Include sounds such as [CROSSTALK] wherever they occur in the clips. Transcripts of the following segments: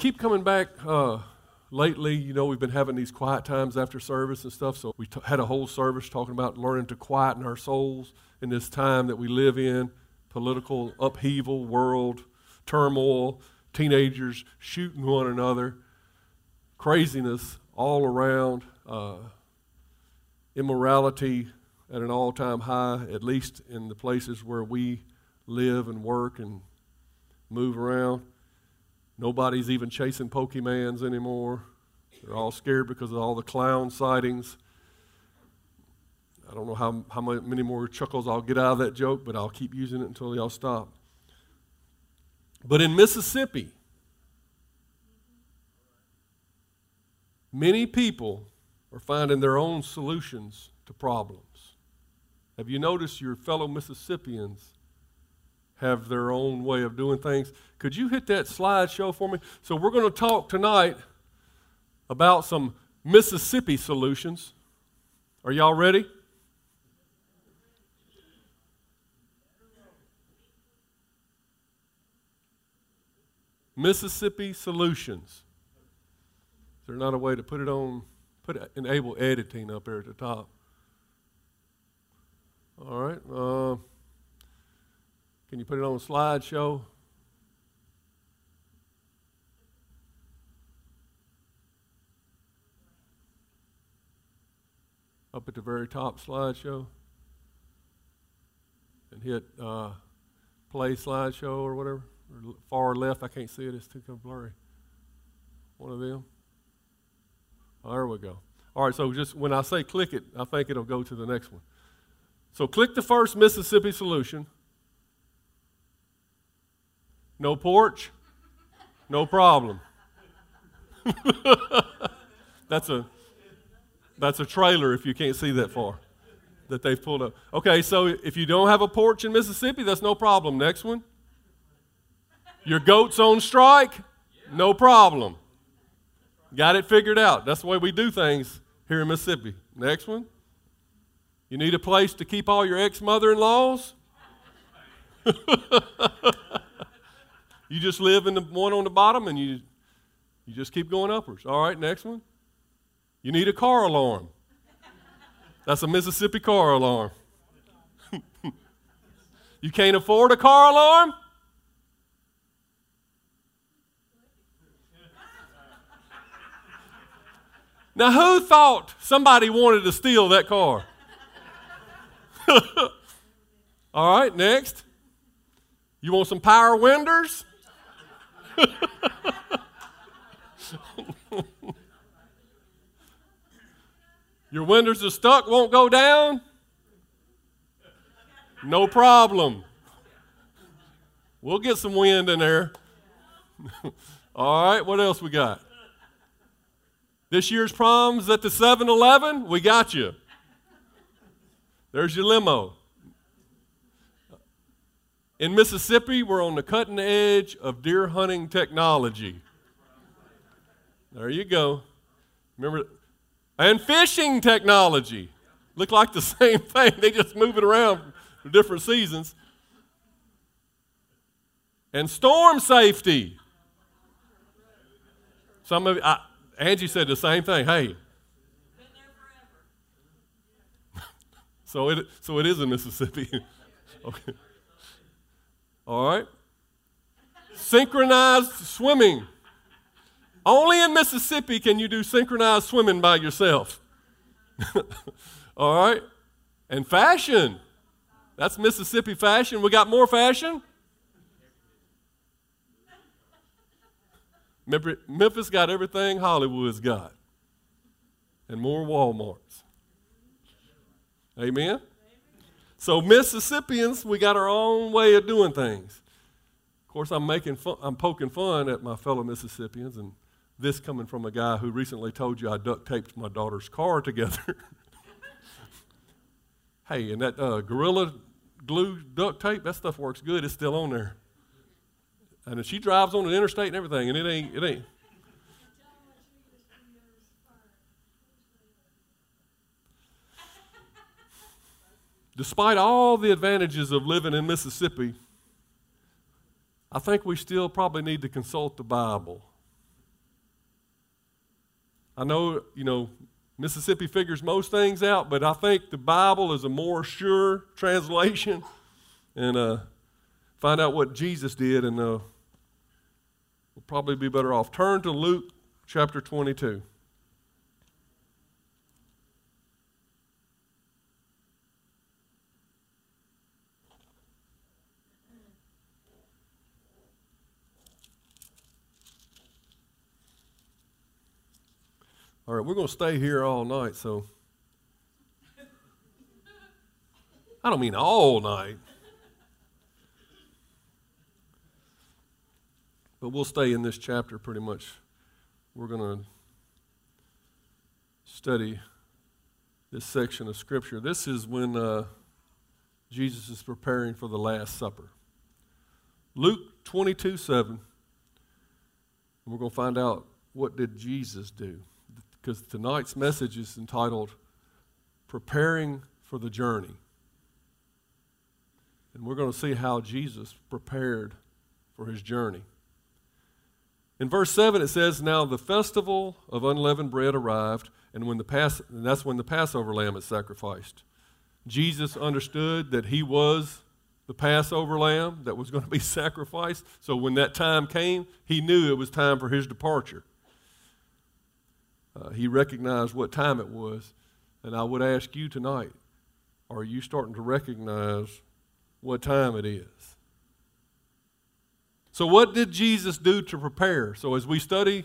Keep coming back uh, lately. You know, we've been having these quiet times after service and stuff. So we t- had a whole service talking about learning to quieten our souls in this time that we live in political upheaval, world turmoil, teenagers shooting one another, craziness all around, uh, immorality at an all time high, at least in the places where we live and work and move around. Nobody's even chasing Pokemans anymore. They're all scared because of all the clown sightings. I don't know how, how many more chuckles I'll get out of that joke, but I'll keep using it until y'all stop. But in Mississippi, many people are finding their own solutions to problems. Have you noticed your fellow Mississippians have their own way of doing things. Could you hit that slideshow for me? So, we're going to talk tonight about some Mississippi solutions. Are y'all ready? Mississippi solutions. Is there not a way to put it on, put enable editing up there at the top? All right. Uh, can you put it on a slideshow? Up at the very top slideshow. And hit uh, play slideshow or whatever. Or far left, I can't see it, it's too blurry. One of them. Oh, there we go. All right, so just when I say click it, I think it'll go to the next one. So click the first Mississippi solution. No porch? No problem. [LAUGHS] that's a that's a trailer if you can't see that far that they've pulled up. Okay, so if you don't have a porch in Mississippi, that's no problem. Next one. Your goat's on strike? No problem. Got it figured out. That's the way we do things here in Mississippi. Next one. You need a place to keep all your ex mother in laws? [LAUGHS] You just live in the one on the bottom and you, you just keep going upwards. All right, next one. You need a car alarm. That's a Mississippi car alarm. [LAUGHS] you can't afford a car alarm? Now, who thought somebody wanted to steal that car? [LAUGHS] All right, next. You want some power windows? [LAUGHS] Your windows are stuck, won't go down? No problem. We'll get some wind in there. [LAUGHS] All right, what else we got? This year's proms at the 7 Eleven, we got you. There's your limo. In Mississippi, we're on the cutting edge of deer hunting technology. There you go. Remember, and fishing technology. Look like the [LAUGHS] same thing. They just move it around for different seasons. And storm safety. Some of I, Angie said the same thing. Hey. [LAUGHS] so it so it is in Mississippi. [LAUGHS] okay. All right. Synchronized swimming. Only in Mississippi can you do synchronized swimming by yourself. [LAUGHS] All right? And fashion. That's Mississippi fashion. We got more fashion? Memphis got everything Hollywood's got, and more Walmarts. Amen? So, Mississippians, we got our own way of doing things. Of course, I'm making fun, I'm poking fun at my fellow Mississippians, and this coming from a guy who recently told you I duct taped my daughter's car [LAUGHS] together. hey, and that uh, Gorilla Glue duct tape, that stuff works good. It's still on there. And she drives on the interstate and everything, and it ain't, it ain't. Despite all the advantages of living in Mississippi, I think we still probably need to consult the Bible. I know, you know, Mississippi figures most things out, but I think the Bible is a more sure translation. And uh, find out what Jesus did, and uh, we'll probably be better off. Turn to Luke chapter 22. All right, we're going to stay here all night, so. I don't mean all night. But we'll stay in this chapter pretty much. We're going to study this section of Scripture. This is when uh, Jesus is preparing for the Last Supper. Luke 22 7. we're going to find out what did Jesus do because tonight's message is entitled Preparing for the Journey. And we're going to see how Jesus prepared for his journey. In verse 7, it says, Now the festival of unleavened bread arrived, and, when the Pass- and that's when the Passover lamb is sacrificed. Jesus understood that he was the Passover lamb that was going to be [LAUGHS] sacrificed. So when that time came, he knew it was time for his departure. Uh, he recognized what time it was. And I would ask you tonight are you starting to recognize what time it is? So, what did Jesus do to prepare? So, as we study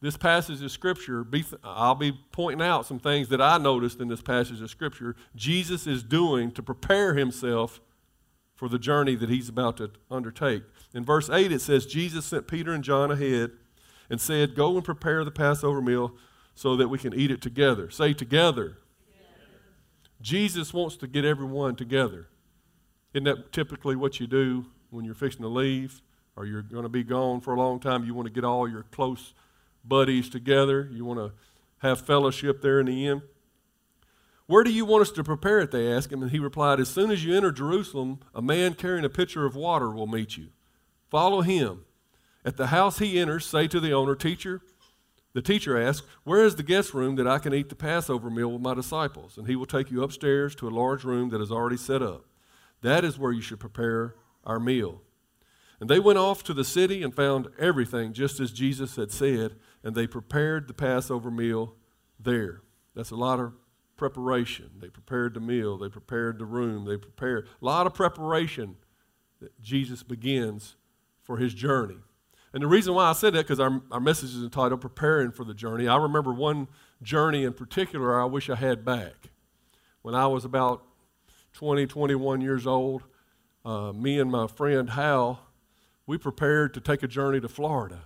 this passage of Scripture, I'll be pointing out some things that I noticed in this passage of Scripture Jesus is doing to prepare himself for the journey that he's about to undertake. In verse 8, it says, Jesus sent Peter and John ahead and said, Go and prepare the Passover meal so that we can eat it together. Say together. Jesus wants to get everyone together. Isn't that typically what you do when you're fixing to leave or you're going to be gone for a long time? You want to get all your close buddies together. You want to have fellowship there in the end. Where do you want us to prepare it? They asked him. And he replied, As soon as you enter Jerusalem, a man carrying a pitcher of water will meet you. Follow him. At the house he enters, say to the owner, Teacher, the teacher asked, Where is the guest room that I can eat the Passover meal with my disciples? And he will take you upstairs to a large room that is already set up. That is where you should prepare our meal. And they went off to the city and found everything just as Jesus had said, and they prepared the Passover meal there. That's a lot of preparation. They prepared the meal, they prepared the room, they prepared a lot of preparation that Jesus begins for his journey. And the reason why I said that, because our, our message is entitled Preparing for the Journey. I remember one journey in particular I wish I had back. When I was about 20, 21 years old, uh, me and my friend Hal, we prepared to take a journey to Florida,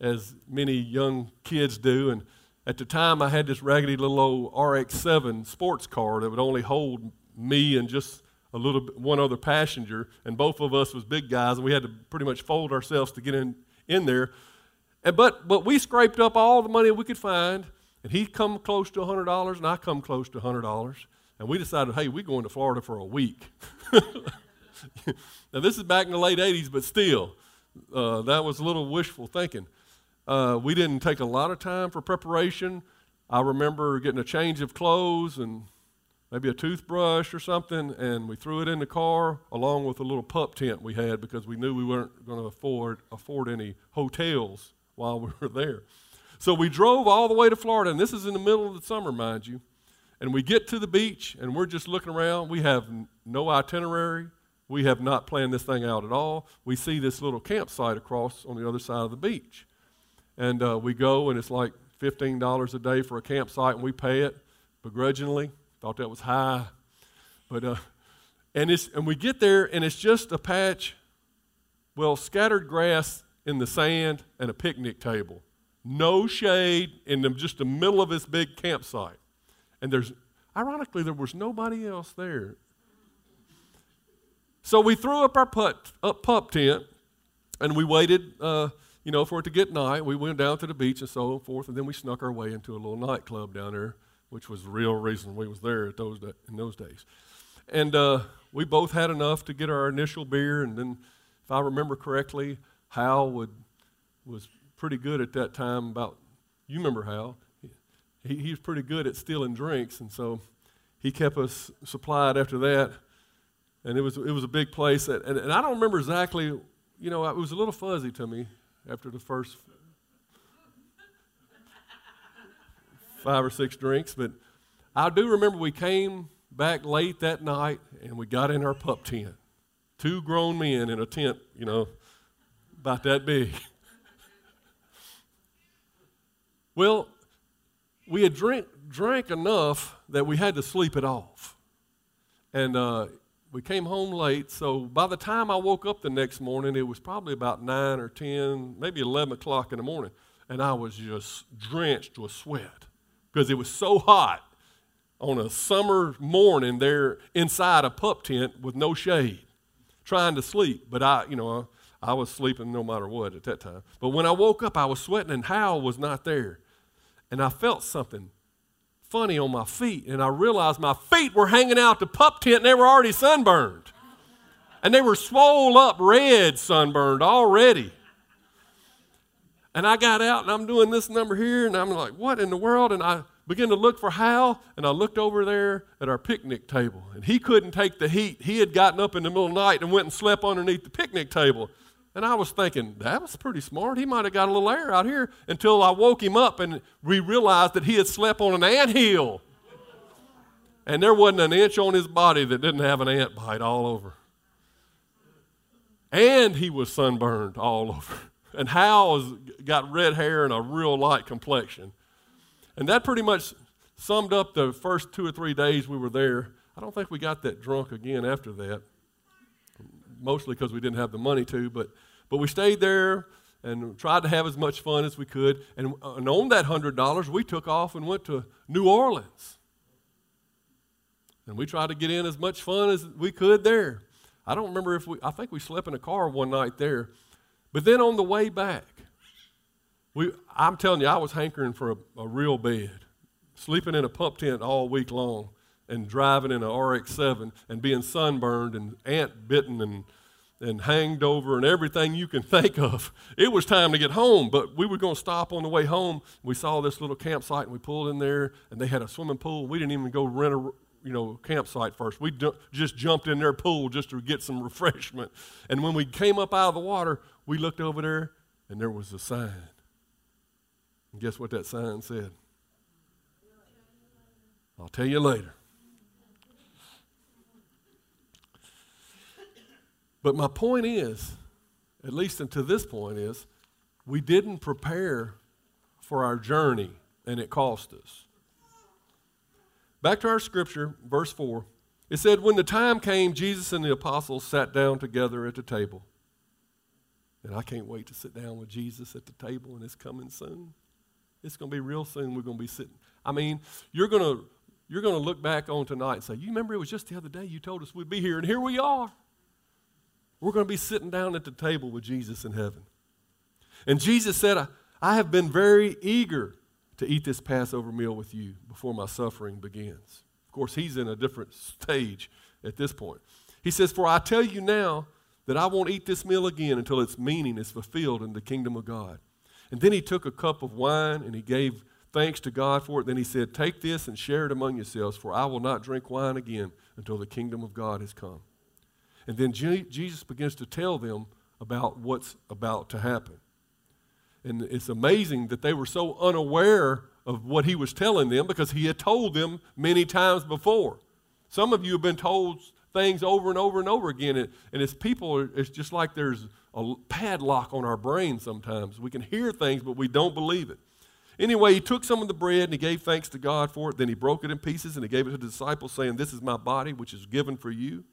as many young kids do. And at the time, I had this raggedy little old RX 7 sports car that would only hold me and just a little bit, one other passenger, and both of us was big guys, and we had to pretty much fold ourselves to get in, in there. And, but, but we scraped up all the money we could find, and he come close to $100, and I come close to $100. And we decided, hey, we're going to Florida for a week. [LAUGHS] now, this is back in the late 80s, but still, uh, that was a little wishful thinking. Uh, we didn't take a lot of time for preparation. I remember getting a change of clothes and maybe a toothbrush or something, and we threw it in the car along with a little pup tent we had because we knew we weren't going to afford afford any hotels while [LAUGHS] we were there. So we drove all the way to Florida, and this is in the middle of the summer, mind you. And we get to the beach, and we're just looking around. We have no itinerary. We have not planned this thing out at all. We see this little campsite across on the other side of the beach. And uh, we go, and it's like $15 a day for a campsite, and we pay it begrudgingly. Thought that was high. But, uh, and, it's, and we get there, and it's just a patch Well, scattered grass in the sand and a picnic table. No shade in the, just the middle of this big campsite. And there's, ironically, there was nobody else there. So we threw up our put, up pup tent and we waited, uh, you know, for it to get night. We went down to the beach and so forth, and then we snuck our way into a little nightclub down there, which was the real reason we was there those in those days. And uh, we both had enough to get our initial beer, and then, if I remember correctly, Hal would was pretty good at that time. About you remember Hal? He, he was pretty good at stealing drinks, and so he kept us supplied after that. And it was it was a big place, and, and I don't remember exactly. You know, it was a little fuzzy to me after the first five or six drinks, but I do remember we came back late that night and we got in our pup tent. Two grown men in a tent, you know, about that big. [LAUGHS] well, we had drink, drank enough that we had to sleep it off. And uh, we came home late, so by the time I woke up the next morning, it was probably about 9 or 10, maybe 11 o'clock in the morning. And I was just drenched with sweat because it was so hot on a summer morning there inside a pup tent with no shade, trying to sleep. But I, you know, I was sleeping no matter what at that time. But when I woke up, I was sweating, and Hal was not there. And I felt something funny on my feet, and I realized my feet were hanging out the pup tent, and they were already sunburned. And they were swole up red, sunburned already. And I got out, and I'm doing this number here, and I'm like, what in the world? And I began to look for Hal, and I looked over there at our picnic table, and he couldn't take the heat. He had gotten up in the middle of the night and went and slept underneath the picnic table. And I was thinking, that was pretty smart. He might have got a little air out here until I woke him up and we realized that he had slept on an ant hill. And there wasn't an inch on his body that didn't have an ant bite all over. And he was sunburned all [LAUGHS] over. And Hal got red hair and a real light complexion. And that pretty much summed up the first two or three days we were there. I don't think we got that drunk again after that, mostly because we didn't have the money to, but, but we stayed there and tried to have as much fun as we could. And, and on that $100, we took off and went to New Orleans. And we tried to get in as much fun as we could there. I don't remember if we, I think we slept in a car one night there. But then on the way back, we, I'm telling you, I was hankering for a, a real bed, sleeping in a pump tent all week long, and driving in an RX 7 and being sunburned and ant bitten and, and hanged over and everything you can [LAUGHS] think of. It was time to get home, but we were going to stop on the way home. We saw this little campsite and we pulled in there, and they had a swimming pool. We didn't even go rent a you know, campsite first. We just jumped in their pool just to get some [LAUGHS] refreshment. And when we came up out of the water, we looked over there, and there was a sign and guess what that sign said? I'll tell you later. But my point is, at least until this point, is we didn't prepare for our journey and it cost us. Back to our scripture, verse 4. It said, When the time came, Jesus and the apostles sat down together at the table. And I can't wait to sit down with Jesus at the table, and it's coming soon. It's going to be real soon. We're going to be sitting. I mean, you're going to you're going to look back on tonight and say, "You remember it was just the other day you told us we'd be here, and here we are." We're going to be sitting down at the table with Jesus in heaven. And Jesus said, I, I have been very eager to eat this Passover meal with you before my suffering begins. Of course, he's in a different stage at this point. He says, For I tell you now that I won't eat this meal again until its meaning is fulfilled in the kingdom of God. And then he took a cup of wine and he gave thanks to God for it. Then he said, Take this and share it among yourselves, for I will not drink wine again until the kingdom of God has come. And then Jesus begins to tell them about what's about to happen. And it's amazing that they were so unaware of what he was telling them because he had told them many times before. Some of you have been told things over and over and over again, and, and as people, it's just like there's a padlock on our brain sometimes. We can hear things, but we don't believe it. Anyway, he took some of the bread and he gave thanks to God for it. Then he broke it in pieces and he gave it to the disciples, saying, This is my body, which is given for you.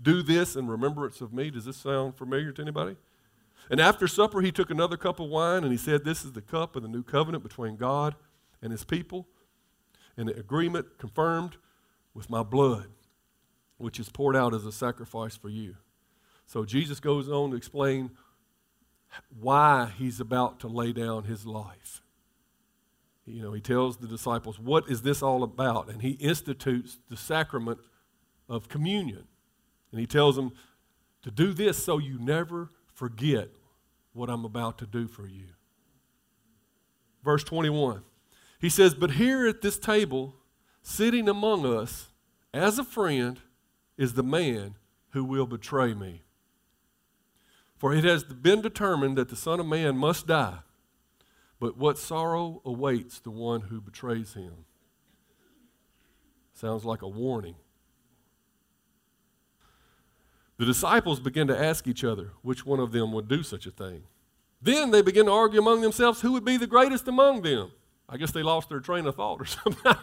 Do this in remembrance of me. Does this sound familiar to anybody? And after supper, he took another cup of wine and he said, This is the cup of the new covenant between God and his people, an agreement confirmed with my blood, which is poured out as a sacrifice for you. So Jesus goes on to explain why he's about to lay down his life. You know, he tells the disciples, What is this all about? And he institutes the sacrament of communion. And he tells them to do this so you never forget what I'm about to do for you. Verse 21. He says, But here at this table, sitting among us as a friend, is the man who will betray me. For it has been determined that the Son of Man must die, but what sorrow awaits the one who betrays him? Sounds like a warning. The disciples began to ask each other which one of them would do such a thing. Then they began to argue among themselves who would be the greatest among them. I guess they lost their train of thought or [LAUGHS] something.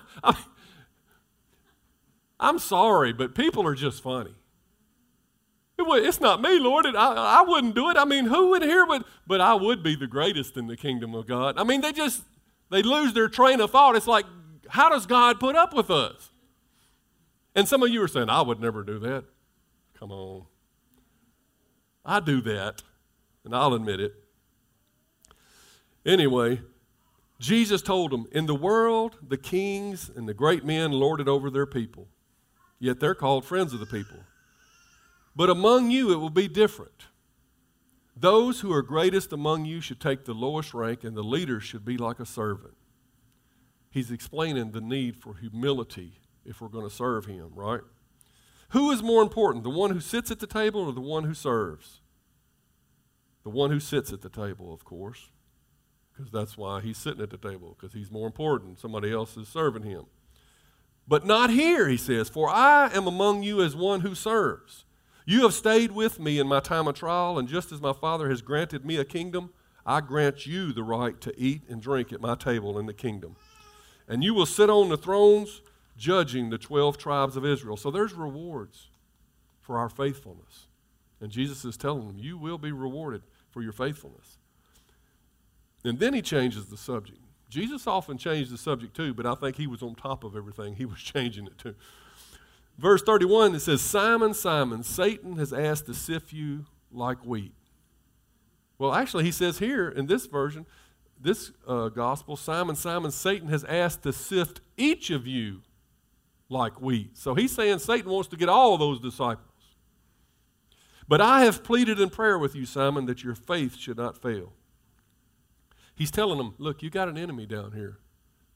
I'm sorry, but people are just funny. It's not me, Lord. I, I wouldn't do it. I mean, who would hear? But, but I would be the greatest in the kingdom of God. I mean, they just, they lose their train of thought. It's like, how does God put up with us? And some of you are saying, I would never do that. Come on. I do that, and I'll admit it. Anyway, Jesus told them, In the world, the kings and the great men lord it over their people, yet they're called friends of the people. But among you, it will be different. Those who are greatest among you should take the lowest rank, and the leader should be like a servant. He's explaining the need for humility if we're going to serve him, right? Who is more important, the one who sits at the table or the one who serves? The one who sits at the table, of course, because that's why he's sitting at the table, because he's more important. Somebody else is serving him. But not here, he says, for I am among you as one who serves. You have stayed with me in my time of trial, and just as my Father has granted me a kingdom, I grant you the right to eat and drink at my table in the kingdom. And you will sit on the thrones judging the 12 tribes of Israel. So there's rewards for our faithfulness. And Jesus is telling them, You will be rewarded for your faithfulness. And then he changes the subject. Jesus often changed the subject too, but I think he was on top of everything. He was [LAUGHS] changing it too. Verse 31, it says, Simon, Simon, Satan has asked to sift you like wheat. Well, actually, he says here in this version, this uh, gospel, Simon, Simon, Satan has asked to sift each of you like wheat. So he's saying Satan wants to get all those disciples. But I have pleaded in prayer with you, Simon, that your faith should not fail. He's telling them, look, you got an enemy down here.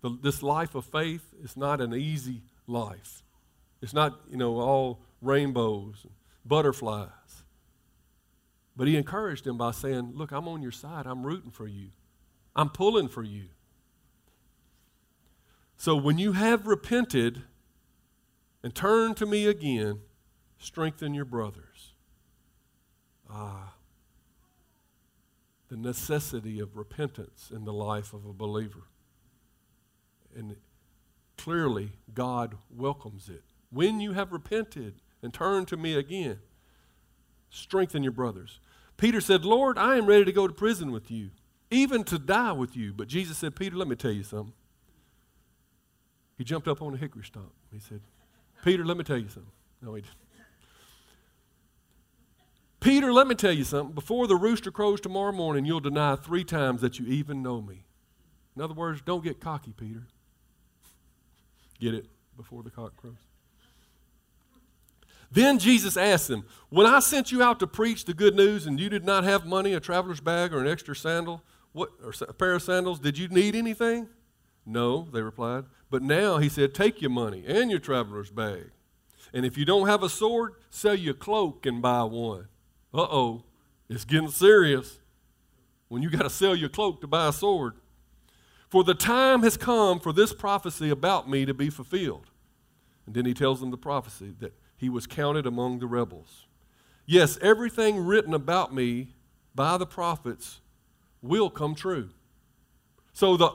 The, this life of faith is not an easy life. It's not, you know, all rainbows and butterflies. But he encouraged them by saying, Look, I'm on your side. I'm rooting for you. I'm pulling for you. So when you have repented, and turned to me again, strengthen your brothers. Ah, the necessity of repentance in the life of a believer. And clearly, God welcomes it. When you have repented and turned to me again, strengthen your brothers. Peter said, Lord, I am ready to go to prison with you, even to die with you. But Jesus said, Peter, let me tell you something. He jumped up on a hickory stump. He said, Peter, let me tell you something. No, he didn't. Peter, let me tell you something. Before the rooster crows tomorrow morning, you'll deny three times that you even know me. In other words, don't get cocky, Peter. Get it? Before the cock crows. Then Jesus asked them, When I sent you out to preach the good news and you did not have money, a traveler's bag, or an extra sandal, what, or a pair of sandals, did you need anything? No, they replied. But now he said, Take your money and your traveler's bag. And if you don't have a sword, sell your cloak and buy one. Uh oh, it's getting serious when you got to sell your cloak to buy a sword. For the time has come for this prophecy about me to be fulfilled. And then he tells them the prophecy that he was counted among the rebels. Yes, everything written about me by the prophets will come true. So the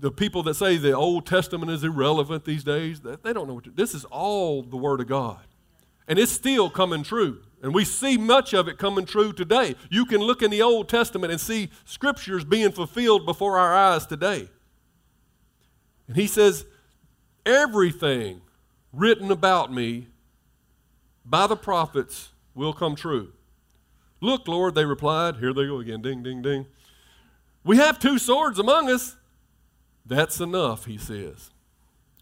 the people that say the Old Testament is irrelevant these days, they don't know what to, this is all the Word of God. And it's still coming true. And we see much of it coming true today. You can look in the Old Testament and see scriptures being fulfilled before our eyes today. And he says, Everything written about me by the prophets will come true. Look, Lord, they replied. Here they go again. Ding, ding, ding. We have two swords among us. That's enough, he says.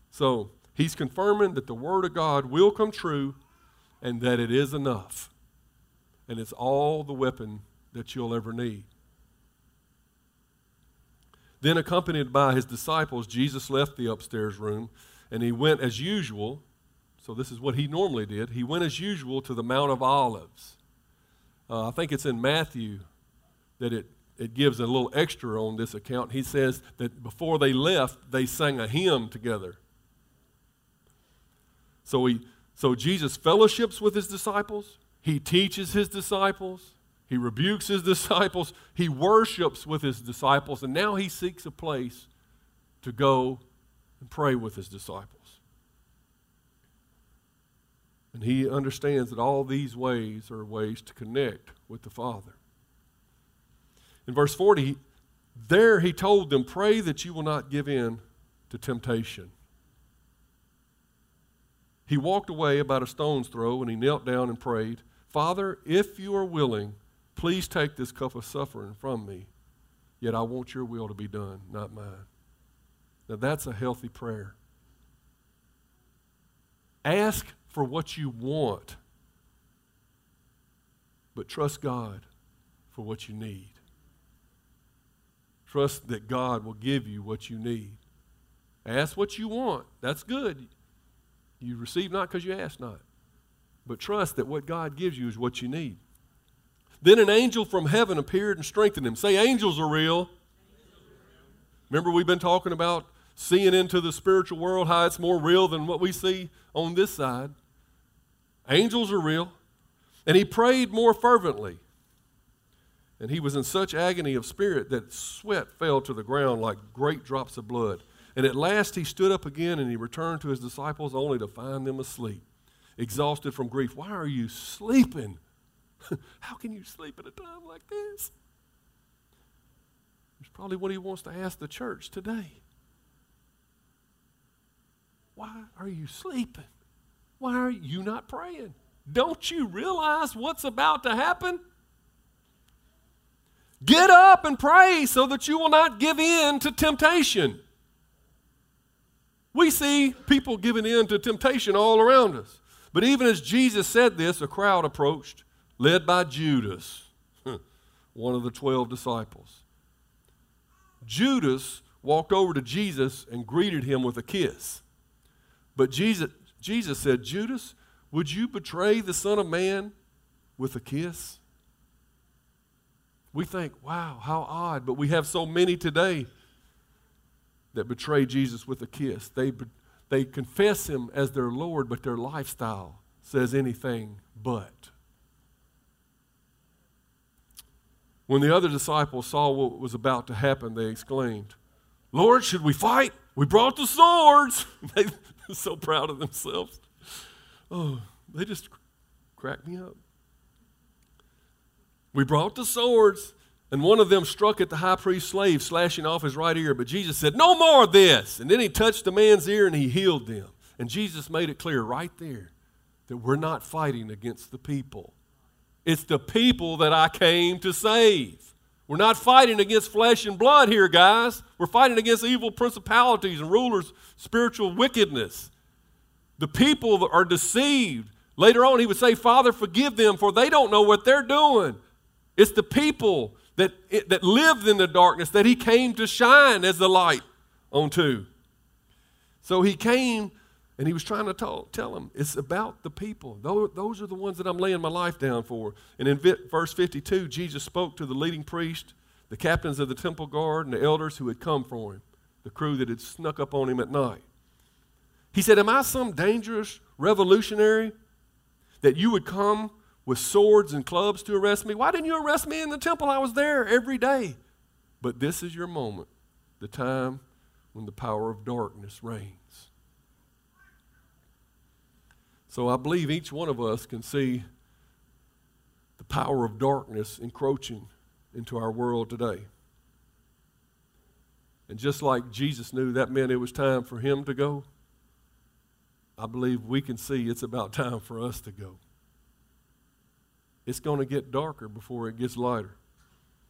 So he's confirming that the word of God will come true and that it is enough. And it's all the weapon that you'll ever need. Then, accompanied by his disciples, Jesus left the upstairs room and he went as usual. So, this is what he normally did. He went as usual to the Mount of Olives. Uh, I think it's in Matthew that it, it gives a little extra on this account. He says that before they left, they sang a hymn together. So, he, so Jesus fellowships with his disciples, he teaches his disciples, he rebukes his [LAUGHS] disciples, he worships with his disciples, and now he seeks a place to go and pray with his disciples. And he understands that all these ways are ways to connect with the Father. In verse 40, there he told them, Pray that you will not give in to temptation. He walked away about a stone's throw and he knelt down and prayed, Father, if you are willing, please take this cup of suffering from me. Yet I want your will to be done, not mine. Now that's a healthy prayer. Ask for what you want, but trust God for what you need. Trust that God will give you what you need. Ask what you want. That's good. You receive not because you ask not. But trust that what God gives you is what you need. Then an angel from heaven appeared and strengthened him. Say, angels are real. Remember, we've been talking about seeing into the spiritual world, how it's more real than what we see on this side. Angels are real. And he prayed more fervently. And he was in such agony of spirit that sweat fell to the ground like great drops of blood. And at last he stood up again and he returned to his disciples only to find them asleep, exhausted from grief. Why are you sleeping? [LAUGHS] How can you sleep at a time like this? It's probably what he wants to ask the church today. Why are you sleeping? Why are you not praying? Don't you realize what's about to happen? Get up and pray so that you will not give in to temptation. We see people giving in to temptation all around us. But even as Jesus said this, a crowd approached, led by Judas, one of the 12 disciples. Judas walked over to Jesus and greeted him with a kiss. But Jesus, Jesus said, Judas, would you betray the Son of Man with a kiss? We think, wow, how odd. But we have so many today that betray Jesus with a kiss. They, they confess him as their Lord, but their lifestyle says anything but. When the other disciples saw what was about to happen, they exclaimed, Lord, should we fight? We brought the swords. [LAUGHS] they were so proud of themselves. Oh, they just cracked me up. We brought the swords, and one of them struck at the high priest's slave, slashing off his right ear. But Jesus said, No more of this. And then he touched the man's ear and he healed them. And Jesus made it clear right there that we're not fighting against the people. It's the people that I came to save. We're not fighting against flesh and blood here, guys. We're fighting against evil principalities and rulers, spiritual wickedness. The people are deceived. Later on, he would say, Father, forgive them, for they don't know what they're doing. It's the people that, that lived in the darkness that he came to shine as the light onto. So he came and he was trying to talk, tell them it's about the people. Those, those are the ones that I'm laying my life down for. And in verse 52, Jesus spoke to the leading priest, the captains of the temple guard, and the elders who had come for him, the crew that had snuck up on him at night. He said, Am I some dangerous revolutionary that you would come with swords and clubs to arrest me? Why didn't you arrest me in the temple? I was there every day. But this is your moment, the time when the power of darkness reigns. So I believe each one of us can see the power of darkness encroaching into our world today. And just like Jesus knew that meant it was time for him to go, I believe we can see it's about time for us to go. It's going to get darker before it gets lighter.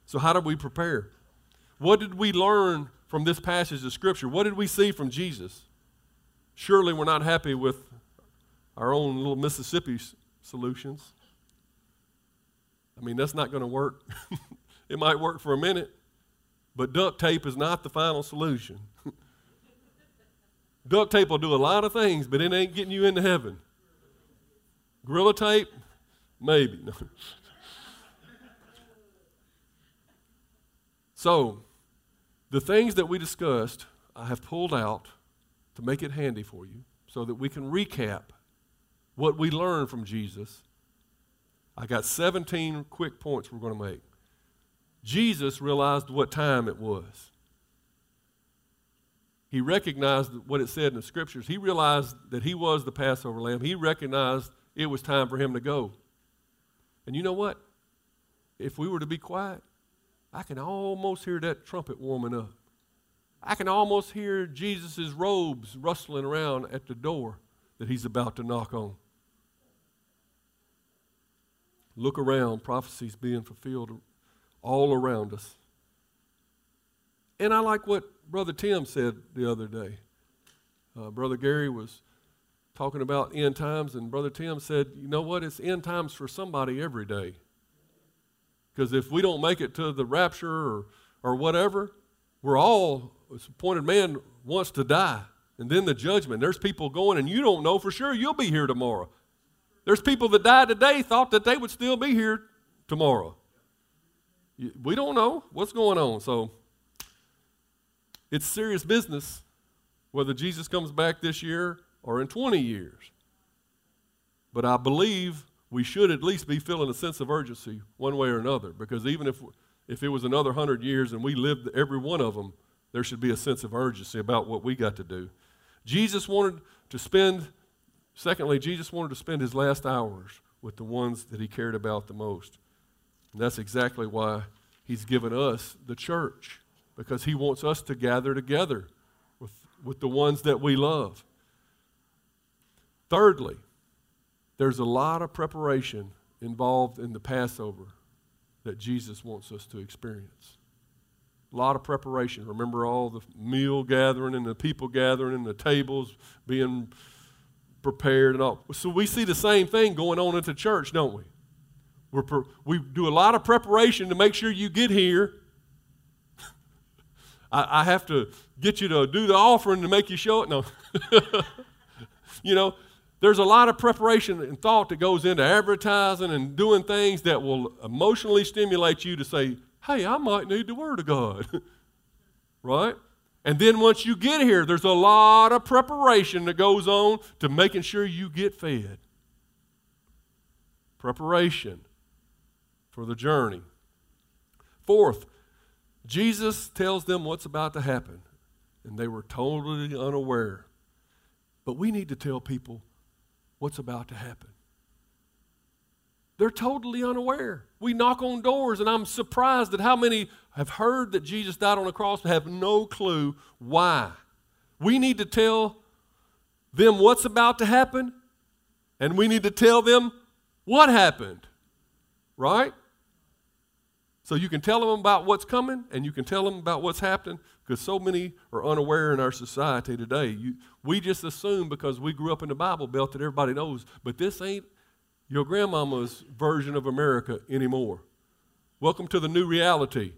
So, how do we prepare? What did we learn from this passage of Scripture? What did we see from Jesus? Surely we're not happy with our own little Mississippi solutions. I mean, that's not going to work. [LAUGHS] it might work for a minute, but duct tape is not the final solution. [LAUGHS] duct tape will do a lot of things, but it ain't getting you into heaven. Gorilla tape, maybe. [LAUGHS] so, the things that we discussed, I have pulled out to make it handy for you so that we can recap what we learned from Jesus. I got 17 quick points we're going to make. Jesus realized what time it was. He recognized what it said in the scriptures. He realized that he was the Passover lamb. He recognized it was time for him to go. And you know what? If we were to be quiet, I can almost hear that trumpet warming up. I can almost hear Jesus' robes rustling around at the door that he's about to knock on. Look around, prophecies being fulfilled all around us. And I like what Brother Tim said the other day. Uh, Brother Gary was talking about end times, and Brother Tim said, You know what? It's end times for somebody every day. Because if we don't make it to the rapture or, or whatever, we're all, appointed man wants to die. And then the judgment. There's people going, and you don't know for sure you'll be here tomorrow. There's people that died today thought that they would still be here tomorrow. We don't know what's going on. So it's serious business whether Jesus comes back this year or in 20 years. But I believe we should at least be feeling a sense of urgency one way or another because even if, if it was another 100 years and we lived every one of them, there should be a sense of urgency about what we got to do. Jesus wanted to spend Secondly, Jesus wanted to spend his last hours with the ones that he cared about the most. And that's exactly why he's given us the church, because he wants us to gather together with, with the ones that we love. Thirdly, there's a lot of preparation involved in the Passover that Jesus wants us to experience. A lot of preparation. Remember all the meal gathering and the people gathering and the tables being prepared and all. So we see the same thing going on at the church, don't we? We're pre- we do a lot of preparation to make sure you get here. [LAUGHS] I, I, have to get you to do the offering to make you show it. No. [LAUGHS] you know, there's a lot of preparation and thought that goes into advertising and doing things that will emotionally stimulate you to say, hey, I might need the Word of God. [LAUGHS] right? And then once you get here, there's a lot of preparation that goes on to making sure you get fed. Preparation for the journey. Fourth, Jesus tells them what's about to happen, and they were totally unaware. But we need to tell people what's about to happen. They're totally unaware. We knock on doors, and I'm surprised at how many have heard that Jesus died on the cross but have no clue why. We need to tell them what's about to happen, and we need to tell them what happened. Right? So you can tell them about what's coming, and you can tell them about what's happening, because so many are unaware in our society today. You, we just assume because we grew up in the Bible Belt that everybody knows, but this ain't your grandmama's version of America anymore. Welcome to the new reality.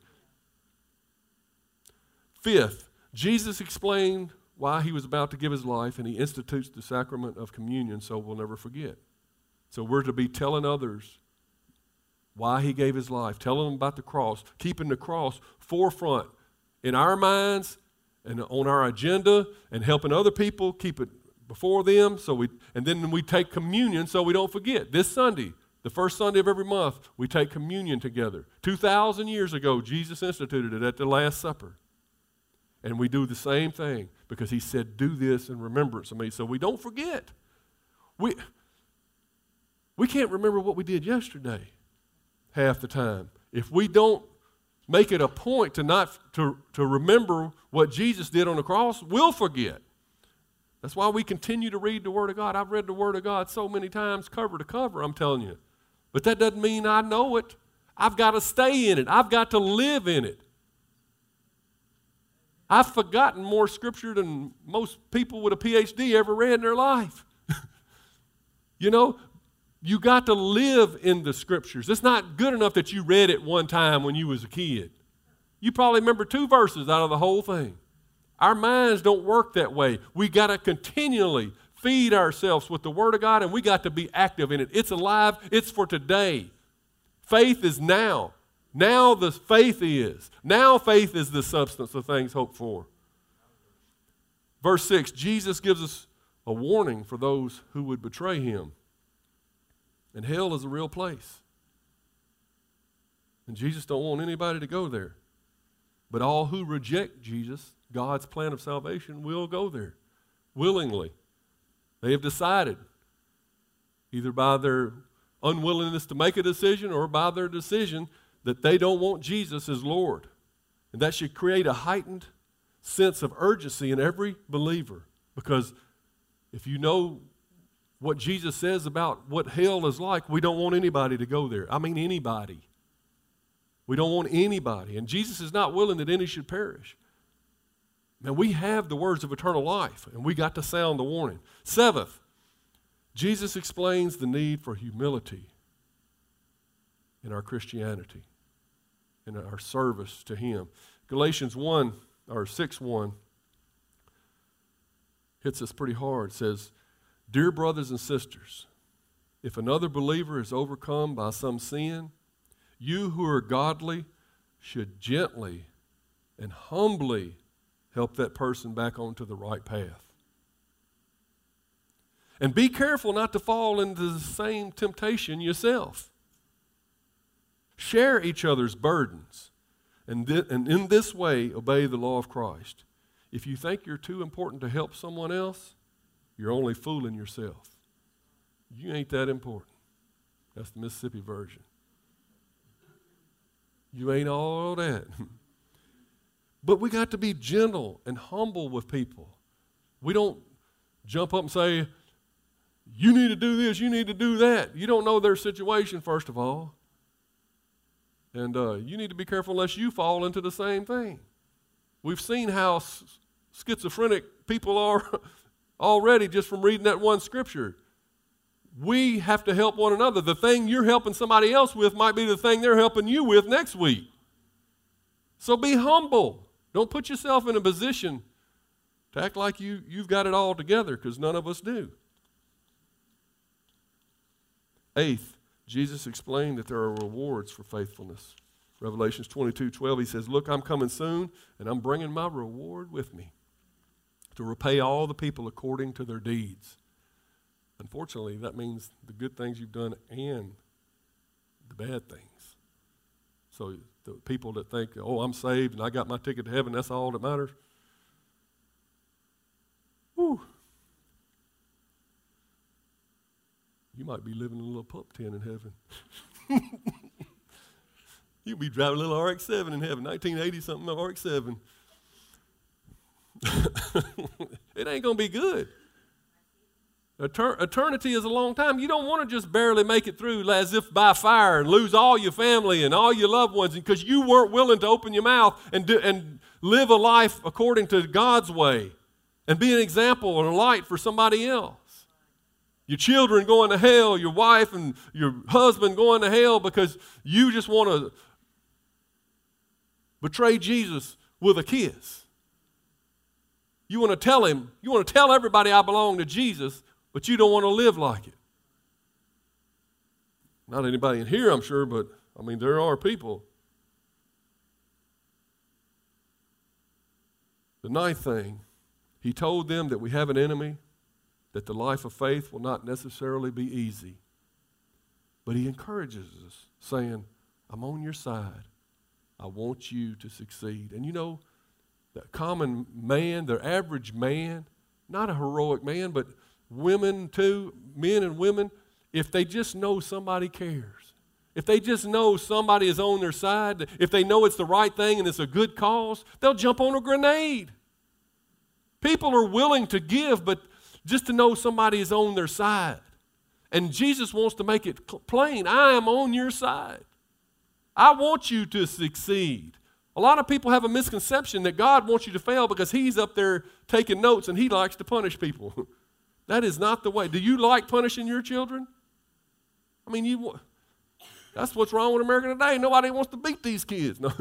Fifth, Jesus explained why he was about to give his life, and he institutes the sacrament of communion so we'll never forget. So we're to be telling others why he gave his life, telling them about the cross, keeping the cross forefront in our minds and on our agenda, and helping other people keep it before them. So we, and then we take communion so we don't forget. This Sunday, the first Sunday of every month, we take communion together. 2,000 years ago, Jesus instituted it at the Last Supper. And we do the same thing because he said, Do this in remembrance of me. So we don't forget. We, we can't remember what we did yesterday. Half the time. If we don't make it a point to not to, to remember what Jesus did on the cross, we'll forget. That's why we continue to read the Word of God. I've read the Word of God so many times, cover to cover, I'm telling you. But that doesn't mean I know it. I've got to stay in it, I've got to live in it. I've forgotten more scripture than most people with a PhD ever read in their life. [LAUGHS] you know, you got to live in the scriptures. It's not good enough that you read it one time when you was a kid. You probably remember two verses out of the whole thing. Our minds don't work that way. We got to continually feed ourselves with the Word of God and we got to be active in it. It's alive, it's for today. Faith is now. Now the faith is. Now faith is the substance of things hoped for. Verse 6 Jesus gives us a warning for those who would betray him. And hell is a real place. And Jesus don't want anybody to go there. But all who reject Jesus, God's plan of salvation, will go there willingly. They have decided, either by their unwillingness to make a decision or by their decision, that they don't want Jesus as Lord. And that should create a heightened sense of urgency in every believer. Because if you know what Jesus says about what hell is like, we don't want anybody to go there. I mean, anybody. We don't want anybody. And Jesus is not willing that any should perish. Now, we have the words of eternal life, and we got to sound the warning. Seventh, Jesus explains the need for humility in our Christianity, in our service to Him. Galatians 1, or 6 1, hits us pretty hard. It says, Dear brothers and sisters, if another believer is overcome by some sin, you who are godly should gently and humbly help that person back onto the right path. And be careful not to fall into the same temptation yourself. Share each other's burdens, and, th- and in this way, obey the law of Christ. If you think you're too important to help someone else, you're only fooling yourself. You ain't that important. That's the Mississippi version. You ain't all that. [LAUGHS] but we got to be gentle and humble with people. We don't jump up and say, you need to do this, you need to do that. You don't know their situation, first of all. And uh, you need to be careful lest you fall into the same thing. We've seen how schizophrenic people are [LAUGHS] already just from reading that one scripture. We have to help one another. The thing you're helping somebody else with might be the thing they're helping you with next week. So be humble. Don't put yourself in a position to act like you, you've got it all together because none of us do. Eighth, Jesus explained that there are rewards for faithfulness. Revelations 22 12, he says, Look, I'm coming soon, and I'm bringing my reward with me to repay all the people according to their deeds. Unfortunately, that means the good things you've done and the bad things. So the people that think, oh, I'm saved and I got my ticket to heaven, that's all that matters. Whew. You might be living in a little pup tent in heaven. [LAUGHS] You'll be driving a little RX 7 in heaven, 1980 something RX 7. [LAUGHS] it ain't going to be good. Eter- eternity is a long time. You don't want to just barely make it through as if by fire and lose all your family and all your loved ones because you weren't willing to open your mouth and, do, and live a life according to God's way and be an example and a light for somebody else. Your children going to hell, your wife and your husband going to hell because you just want to betray Jesus with a kiss. You want to tell him, you want to tell everybody I belong to Jesus, but you don't want to live like it. Not anybody in here, I'm sure, but I mean, there are people. The ninth thing, he told them that we have an enemy, that the life of faith will not necessarily be easy. But he encourages us, saying, I'm on your side. I want you to succeed. And you know, the common man, the average man, not a heroic man, but women too, men and women, if they just know somebody cares, if they just know somebody is on their side, if they know it's the right thing and it's a good cause, they'll jump on a grenade. People are willing to give, but just to know somebody is on their side. And Jesus wants to make it plain I am on your side. I want you to succeed. A lot of people have a misconception that God wants you to fail because He's up there taking notes and He likes to punish people. [LAUGHS] that is not the way. Do you like punishing your children? I mean, you. That's what's wrong with America today. Nobody wants to beat these kids. [LAUGHS] No.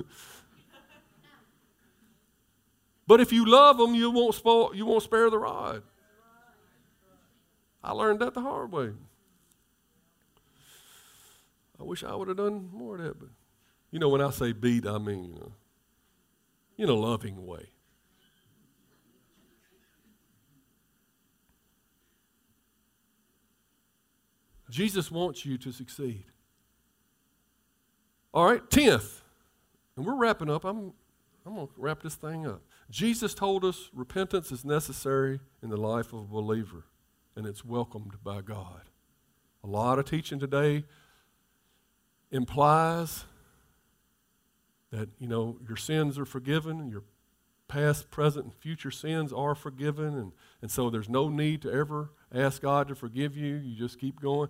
but if you love them, you won't, spoil, you won't spare the rod. I learned that the hard way. I wish I would have done more of that, but you know, when I say beat, I mean, you know, in a loving way. Jesus wants you to succeed. All right, 10th. And we're wrapping up. I'm, I'm going to wrap this thing up. Jesus told us repentance is necessary in the life of a believer, and it's welcomed by God. A lot of teaching today implies that, you know, your sins are forgiven, your past, present, and future sins are forgiven, and, and so there's no need to ever ask God to forgive you. You just keep going.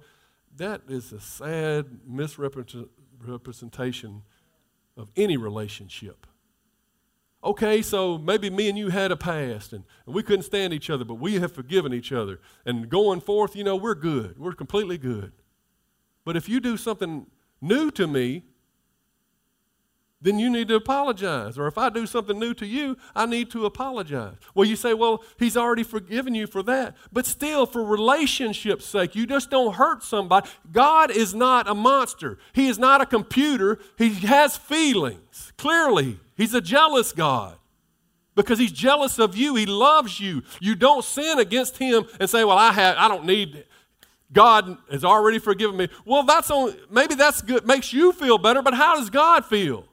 That is a sad misrepresentation of any relationship. Okay, so maybe me and you had a past and, and we couldn't stand each other, but we have forgiven each other. And going forth, you know, we're good. We're completely good. But if you do something new to me, then you need to apologize. Or if I do something new to you, I need to apologize. Well, you say, well, he's already forgiven you for that. But still, for relationship's sake, you just don't hurt somebody. God is not a monster, He is not a computer. He has feelings. Clearly, He's a jealous God. Because he's jealous of you. He loves you. You don't sin against him and say, Well, I have I don't need God has already forgiven me. Well, that's on, maybe that's good, makes you feel better, but how does God feel?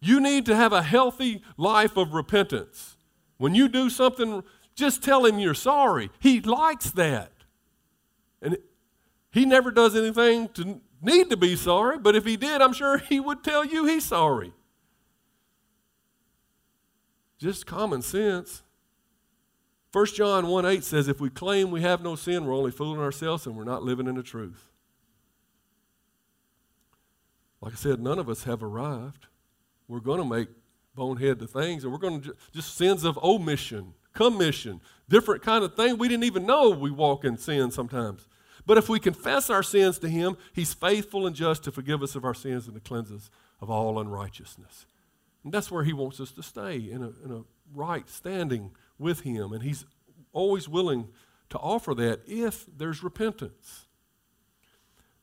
You need to have a healthy life of repentance. When you do something, just tell him you're sorry. He likes that. And he never does anything to need to be sorry, but if he did, I'm sure he would tell you he's sorry. Just common sense. 1 John 1 8 says, If we claim we have no sin, we're only fooling ourselves and we're not living in the truth. Like I said, none of us have arrived. We're going to make bonehead the things, and we're going to just sins of omission, commission, different kind of thing. We didn't even know we walk in sin sometimes. But if we confess our sins to Him, He's faithful and just to forgive us of our sins and to cleanse us of all unrighteousness. And that's where He wants us to stay in a, in a right standing with Him. And He's always willing to offer that if there's repentance.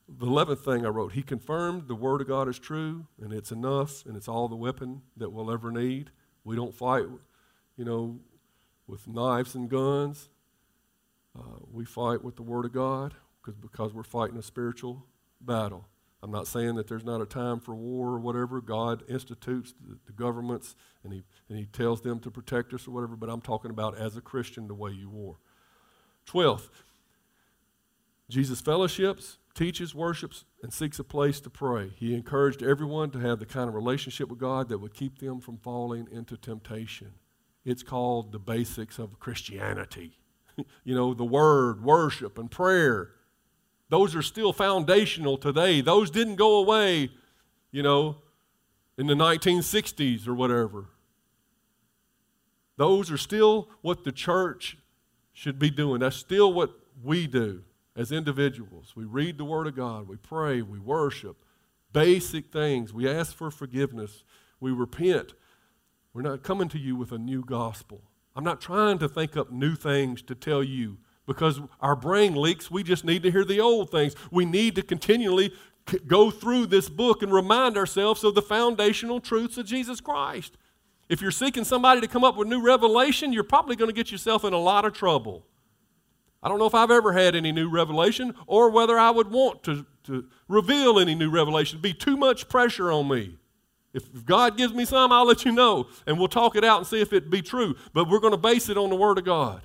The 11th thing I wrote, he confirmed the Word of God is true, and it's enough, and it's all the weapon that we'll ever need. We don't fight, you know, with knives and guns. Uh, we fight with the Word of God because because we're fighting a spiritual battle. I'm not saying that there's not a time for war or whatever. God institutes the, the governments and he, and he tells them to protect us or whatever, but I'm talking about as a Christian the way you war. Twelfth, Jesus fellowships teaches, worships, and seeks a place to pray. He encouraged everyone to have the kind of relationship with God that would keep them from falling into temptation. It's called the basics of Christianity. [LAUGHS] you know, the word, worship, and prayer. Those are still foundational today. Those didn't go away, you know, in the 1960s or whatever. Those are still what the church should be doing. That's still what we do as individuals. We read the Word of God, we pray, we worship, basic things. We ask for forgiveness, we repent. We're not coming to you with a new gospel. I'm not trying to think up new things to tell you because our brain leaks. We just need to hear the old things. We need to continually go through this book and remind ourselves of the foundational truths of Jesus Christ. If you're seeking somebody to come up with new revelation, you're probably going to get yourself in a lot of trouble. I don't know if I've ever had any new revelation or whether I would want to, to reveal any new revelation. It'd be too much pressure on me. If God gives me some, I'll let you know, and we'll talk it out and see if it be true. But we're going to base it on the Word of God.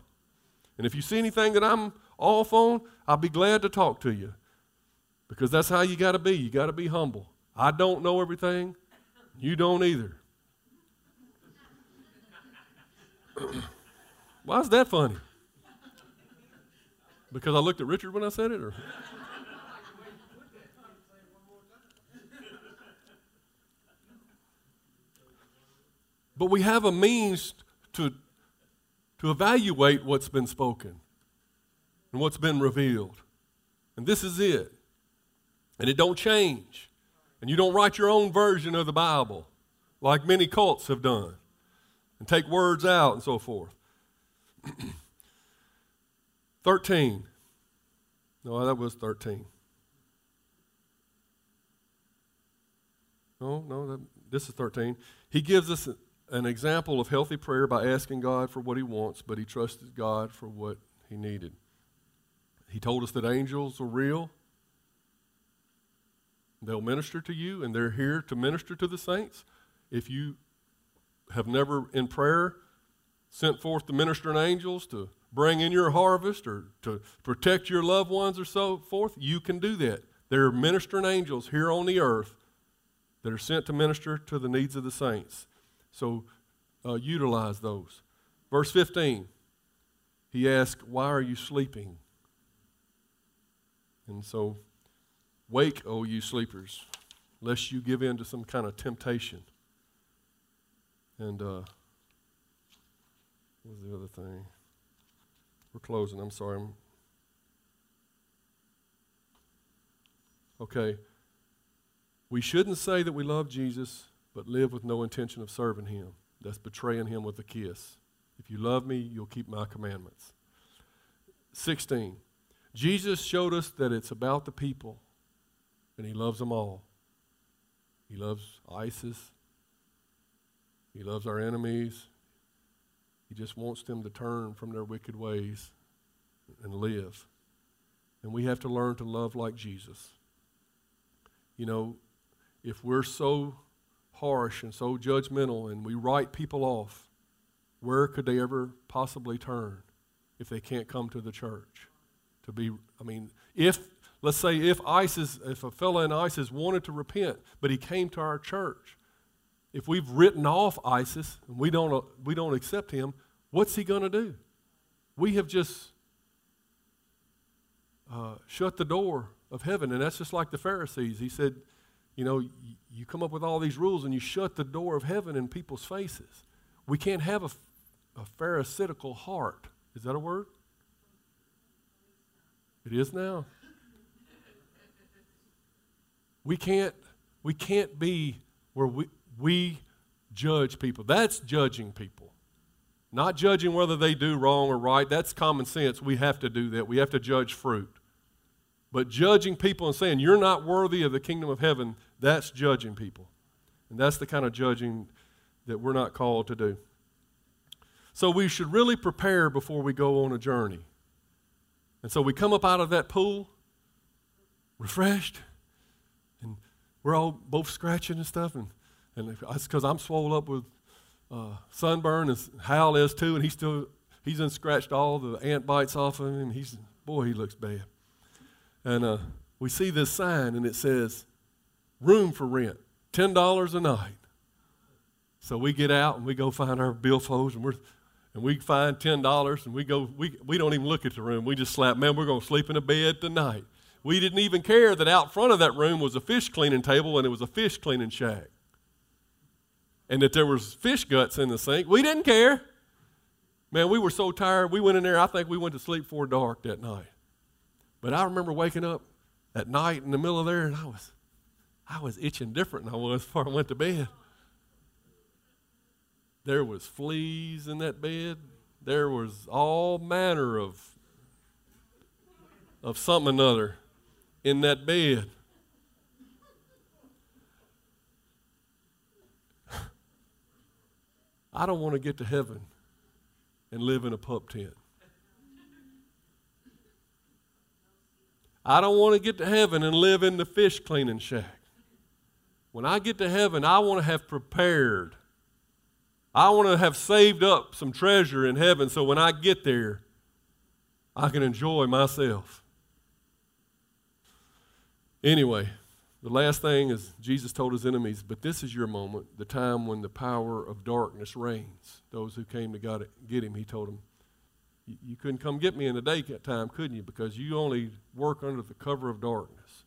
And if you see anything that I'm off on, I'll be glad to talk to you. Because that's how you got to be. You got to be humble. I don't know everything. You don't either. [CLEARS THROAT] Why is that funny? Because I looked at Richard when I said it, or? But we have a means to, to evaluate what's been spoken and what's been revealed. And this is it. And it don't change. And you don't write your own version of the Bible like many cults have done and take words out and so forth. [CLEARS THROAT] 13. No, that was 13. No, no, that, this is 13. He gives us an example of healthy prayer by asking God for what he wants, but he trusted God for what he needed. He told us that angels are real. They'll minister to you, and they're here to minister to the saints. If you have never in prayer sent forth the ministering angels to bring in your harvest or to protect your loved ones or so forth, you can do that. There are ministering angels here on the earth that are sent to minister to the needs of the saints. So uh, utilize those. Verse 15, he asks, Why are you sleeping? And so, wake, O you sleepers, lest you give in to some kind of temptation. And uh, what was the other thing? We're closing. I'm sorry. Okay. We shouldn't say that we love Jesus, but live with no intention of serving him. That's betraying him with a kiss. If you love me, you'll keep my commandments. 16. Jesus showed us that it's about the people, and he loves them all. He loves ISIS, he loves our enemies. He just wants them to turn from their wicked ways and live. And we have to learn to love like Jesus. You know, if we're so harsh and so judgmental and we write people off, where could they ever possibly turn if they can't come to the church? To be, I mean, if, let's say, if ISIS, if a fellow in ISIS wanted to repent, but he came to our church, if we've written off ISIS and we don't, we don't accept him, what's he going to do? We have just uh, shut the door of heaven. And that's just like the Pharisees. He said, you know, you come up with all these rules and you shut the door of heaven in people's faces. We can't have a, a pharisaical heart. Is that a word? It is now. We can't, we can't be where we, we judge people. That's judging people. Not judging whether they do wrong or right. That's common sense. We have to do that. We have to judge fruit. But judging people and saying, you're not worthy of the kingdom of heaven, that's judging people. And that's the kind of judging that we're not called to do. So we should really prepare before we go on a journey. And so we come up out of that pool refreshed, and we're all both scratching and stuff, and and that's because I'm swollen up with uh, sunburn, and Hal is too, and he's still he's unscratched all the ant bites off of him. He's boy, he looks bad. And uh, we see this sign, and it says, "Room for rent, ten dollars a night." So we get out and we go find our billfolds, and we're and we find ten dollars, and we go. We we don't even look at the room. We just slap, man. We're to sleep in a bed tonight. We didn't even care that out front of that room was a fish cleaning table and it was a fish cleaning shack and that there was fish guts in the sink. We didn't care. Man, we were so tired. We went in there. I think we went to sleep before dark that night. But I remember waking up at night in the middle of there, and I was, I was itching different than I was before I went to bed. There was fleas in that bed. There was all manner of of something another in that bed. I don't want to get to heaven and live in a pup tent. I don't want to get to heaven and live in the fish cleaning shack. When I get to heaven, I want to have prepared. I want to have saved up some treasure in heaven so when I get there, I can enjoy myself. Anyway, the last thing is Jesus told his enemies, but this is your moment, the time when the power of darkness reigns. Those who came to God get him, he told them, you couldn't come get me in the daytime, couldn't you? Because you only work under the cover of darkness.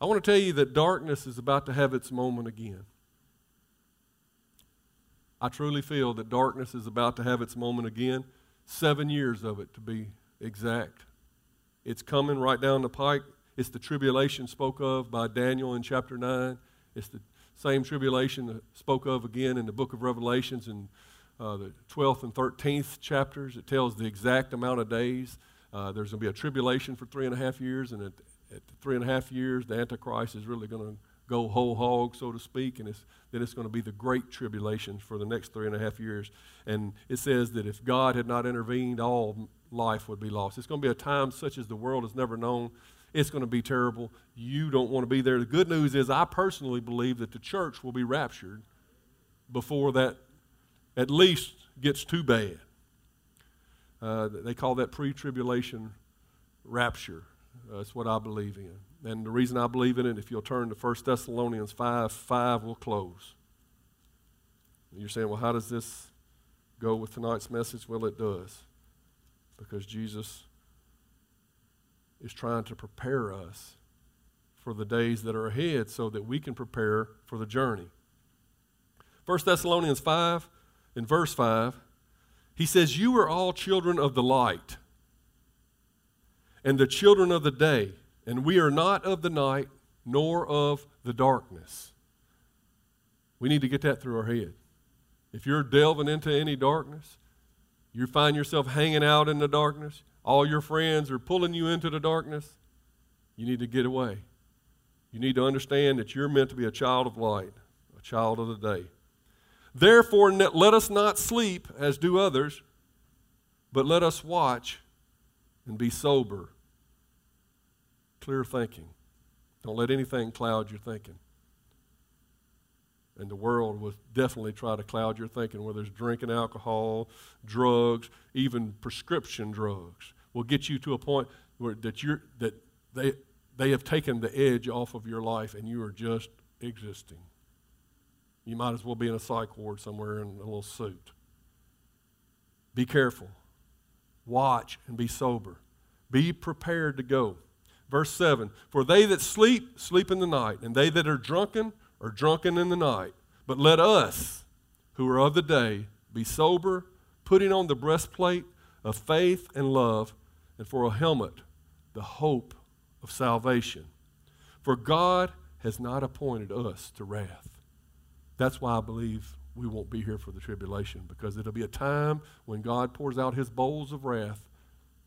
I want to tell you that darkness is about to have its moment again. I truly feel that darkness is about to have its moment again. Seven years of it, to be exact. It's coming right down the pike. It's the tribulation spoke of by Daniel in chapter 9. It's the same tribulation that spoke of again in the book of Revelations in uh, the 12th and 13th chapters. It tells the exact amount of days. Uh, there's going to be a tribulation for three and a half years, and at, at three and a half years, the Antichrist is really going to go whole hog, so to speak, and it's, then it's going to be the great tribulation for the next three and a half years. And it says that if God had not intervened, all life would be lost. It's going to be a time such as the world has never known. It's going to be terrible. You don't want to be there. The good news is, I personally believe that the church will be raptured before that at least gets too bad. Uh, they call that pre tribulation rapture. Uh, that's what I believe in. And the reason I believe in it, if you'll turn to 1 Thessalonians 5 5 will close. you're saying, well, how does this go with tonight's message? Well, it does. Because Jesus is trying to prepare us for the days that are ahead so that we can prepare for the journey. 1 Thessalonians 5 in verse 5, he says, You are all children of the light and the children of the day, and we are not of the night nor of the darkness. We need to get that through our head. If you're delving into any darkness, you find yourself hanging out in the darkness, all your friends are pulling you into the darkness, you need to get away. You need to understand that you're meant to be a child of light, a child of the day. Therefore, let us not sleep as do others, but let us watch and be sober. Clear thinking. Don't let anything cloud your thinking. And the world will definitely try to cloud your thinking, whether it's drinking alcohol, drugs, even prescription drugs, will get you to a point where that you're that they they have taken the edge off of your life and you are just existing. You might as well be in a psych ward somewhere in a little suit. Be careful. Watch and be sober. Be prepared to go. Verse 7 For they that sleep, sleep in the night, and they that are drunken, are drunken in the night. But let us, who are of the day, be sober, putting on the breastplate of faith and love, and for a helmet, the hope of salvation. For God has not appointed us to wrath that's why I believe we won't be here for the tribulation, because it'll be a time when God pours out his bowls of wrath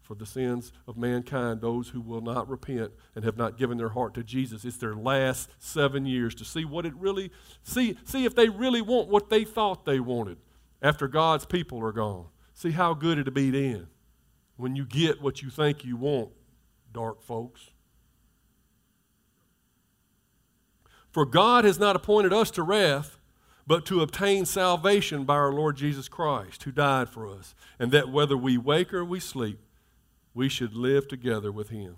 for the sins of mankind, those who will not repent and have not given their heart to Jesus. It's their last seven years to see what it really, see, see if they really want what they thought they wanted after God's people are gone. See how good it'll be then when you get what you think you want, dark folks. For God has not appointed us to wrath, but to obtain salvation by our Lord Jesus Christ, who died for us, and that whether we wake or we sleep, we should live together with him.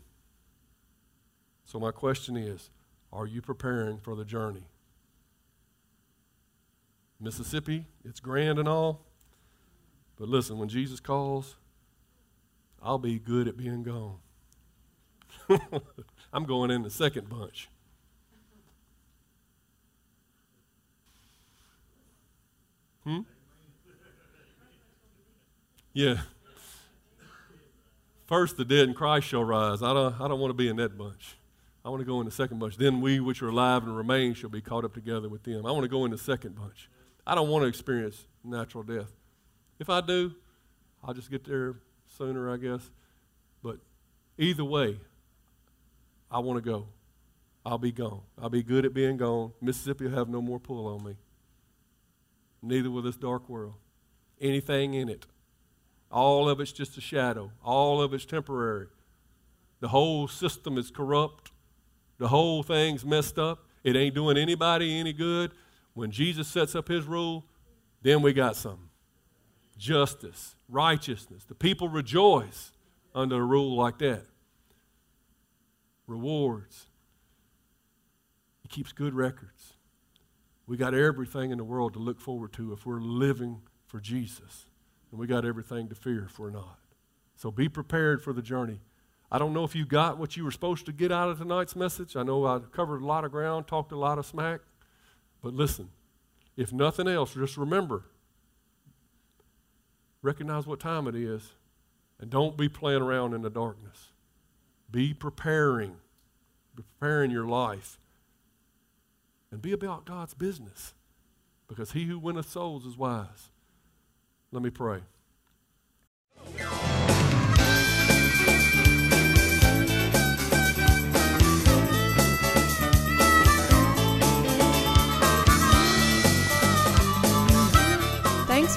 So, my question is are you preparing for the journey? Mississippi, it's grand and all, but listen, when Jesus calls, I'll be good at being gone. [LAUGHS] I'm going in the second bunch. Hmm? Yeah. First, the dead in Christ shall rise. I don't, I don't want to be in that bunch. I want to go in the second bunch. Then we which are alive and remain shall be caught up together with them. I want to go in the second bunch. I don't want to experience natural death. If I do, I'll just get there sooner, I guess. But either way, I want to go. I'll be gone. I'll be good at being gone. Mississippi will have no more pull on me neither will this dark world. Anything in it. All of it's just a shadow, all of it's temporary. The whole system is corrupt, the whole thing's messed up. It ain't doing anybody any good. When Jesus sets up his rule, then we got something justice, righteousness. The people rejoice under a rule like that. Rewards. He keeps good records. We got everything in the world to look forward to if we're living for Jesus. And we got everything to fear if we're not. So be prepared for the journey. I don't know if you got what you were supposed to get out of tonight's message. I know I covered a lot of ground, talked a lot of smack. But listen, if nothing else, just remember recognize what time it is, and don't be playing around in the darkness. Be preparing, be preparing your life, and be about God's business, because he who winneth souls is wise. Let me pray.